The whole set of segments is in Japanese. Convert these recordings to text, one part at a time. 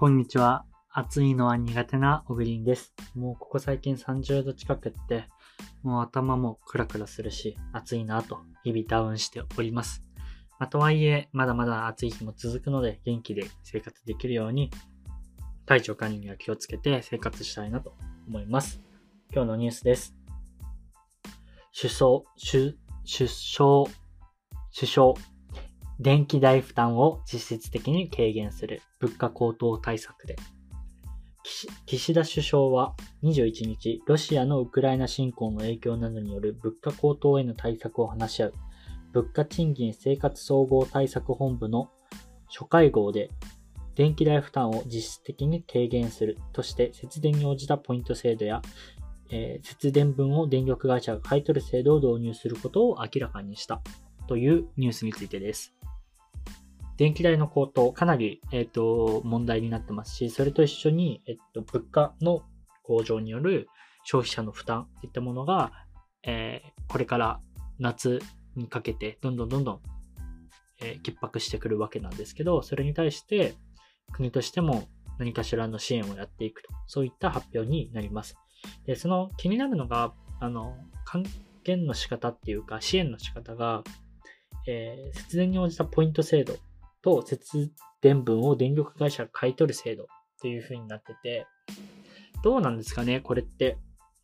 こんにちは。暑いのは苦手なオグリンです。もうここ最近30度近くって、もう頭もクラクラするし、暑いなと日々ダウンしております。まあ、とはいえ、まだまだ暑い日も続くので、元気で生活できるように、体調管理には気をつけて生活したいなと思います。今日のニュースです。首相、首、首相、首相、電気代負担を実質的に軽減する物価高騰対策で。岸田首相は21日、ロシアのウクライナ侵攻の影響などによる物価高騰への対策を話し合う、物価賃金生活総合対策本部の初会合で、電気代負担を実質的に軽減するとして、節電に応じたポイント制度や、えー節電分を電力会社が買い取る制度を導入することを明らかにしたというニュースについてです。電気代の高騰、かなり、えっ、と、問題になってますし、それと一緒に、えっ、と、物価の向上による消費者の負担といったものが、えーこれから夏にかけて、どんどんどんどん、えー逼迫してくるわけなんですけど、それに対して、国としても何かしらの支援をやっていくと、そういった発表になります。で、その気になるのが、あの、還元の仕方っていうか、支援の仕方が、えー節電に応じたポイント制度と節電分を電力会社が買い取る制度っていう風になってて、どうなんですかねこれって。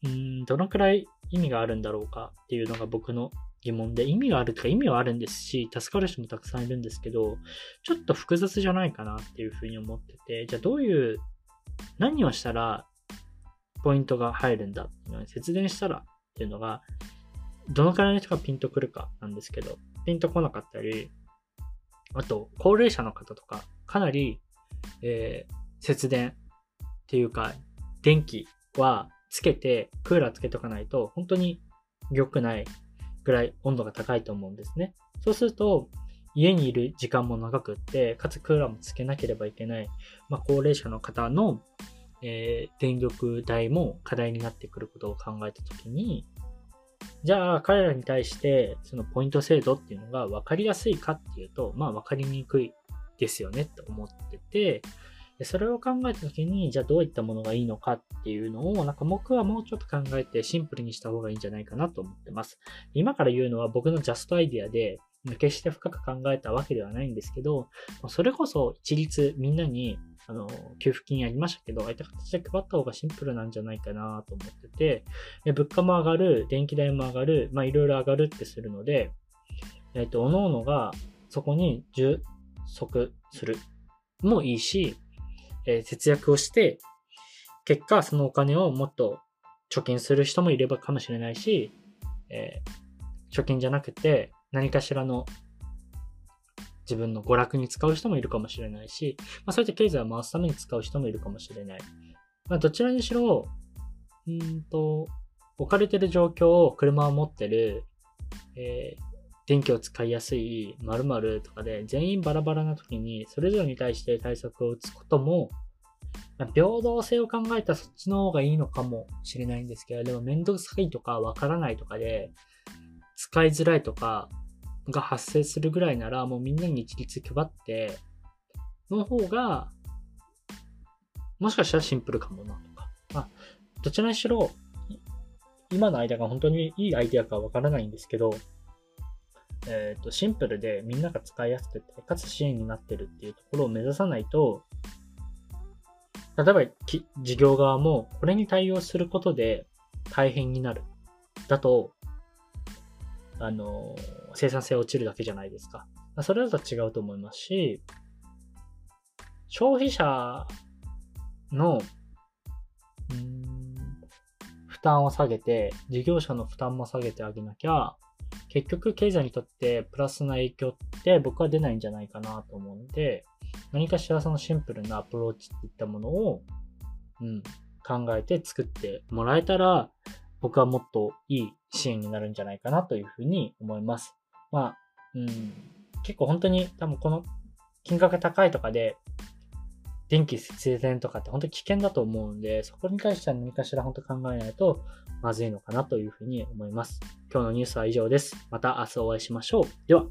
うん、どのくらい意味があるんだろうかっていうのが僕の疑問で、意味があるとか意味はあるんですし、助かる人もたくさんいるんですけど、ちょっと複雑じゃないかなっていう風に思ってて、じゃあどういう、何をしたらポイントが入るんだっていうのに節電したらっていうのが、どのくらいの人がピンとくるかなんですけど、ピンとこなかったり、あと、高齢者の方とか、かなり、えー節電っていうか、電気はつけて、クーラーつけとかないと、本当に良くないぐらい温度が高いと思うんですね。そうすると、家にいる時間も長くって、かつクーラーもつけなければいけない、まあ、高齢者の方の、えー電力代も課題になってくることを考えたときに、じゃあ彼らに対してそのポイント制度っていうのが分かりやすいかっていうと、まあ分かりにくいですよねって思ってて、それを考えたときに、じゃあどういったものがいいのかっていうのを、なんか僕はもうちょっと考えてシンプルにした方がいいんじゃないかなと思ってます。今から言うのは僕のジャストアイディアで、決して深く考えたわけではないんですけど、それこそ一律みんなにあの給付金ありましたけど、ああいった形で配った方がシンプルなんじゃないかなと思ってて、で物価も上がる、電気代も上がる、まあいろいろ上がるってするので、えっ、と、各々がそこに充足する。もいいし、えー節約をして、結果そのお金をもっと貯金する人もいればかもしれないし、えー貯金じゃなくて何かしらの自分の娯楽に使う人もいるかもしれないし、まあ、そういった経済を回すために使う人もいるかもしれない。まあ、どちらにしろ、うんと、置かれてる状況を車を持ってる、えー電気を使いやすい〇〇とかで全員バラバラな時にそれぞれに対して対策を打つことも、まあ平等性を考えたらそっちの方がいいのかもしれないんですけど、でもめんどくさいとかわからないとかで使いづらいとかが発生するぐらいならもうみんなに一律配っての方がもしかしたらシンプルかもなとか。まあ、どちらにしろ今の間が本当にいいアイディアかわからないんですけど、えっ、と、シンプルでみんなが使いやすくて、かつ支援になってるっていうところを目指さないと、例えばき事業側もこれに対応することで大変になる。だと、あの、生産性落ちるだけじゃないですか。それだと違うと思いますし、消費者の、うん負担を下げて、事業者の負担も下げてあげなきゃ、結局経済にとってプラスな影響って僕は出ないんじゃないかなと思うんで、何かしらそのシンプルなアプローチっていったものを、うん、考えて作ってもらえたら、僕はもっといい支援になるんじゃないかなというふうに思います。まあ、うん、結構本当に多分この金額が高いとかで、電気節電とかって本当に危険だと思うんで、そこに関しては何かしら本当考えないとまずいのかなというふうに思います。今日のニュースは以上です。また明日お会いしましょう。では。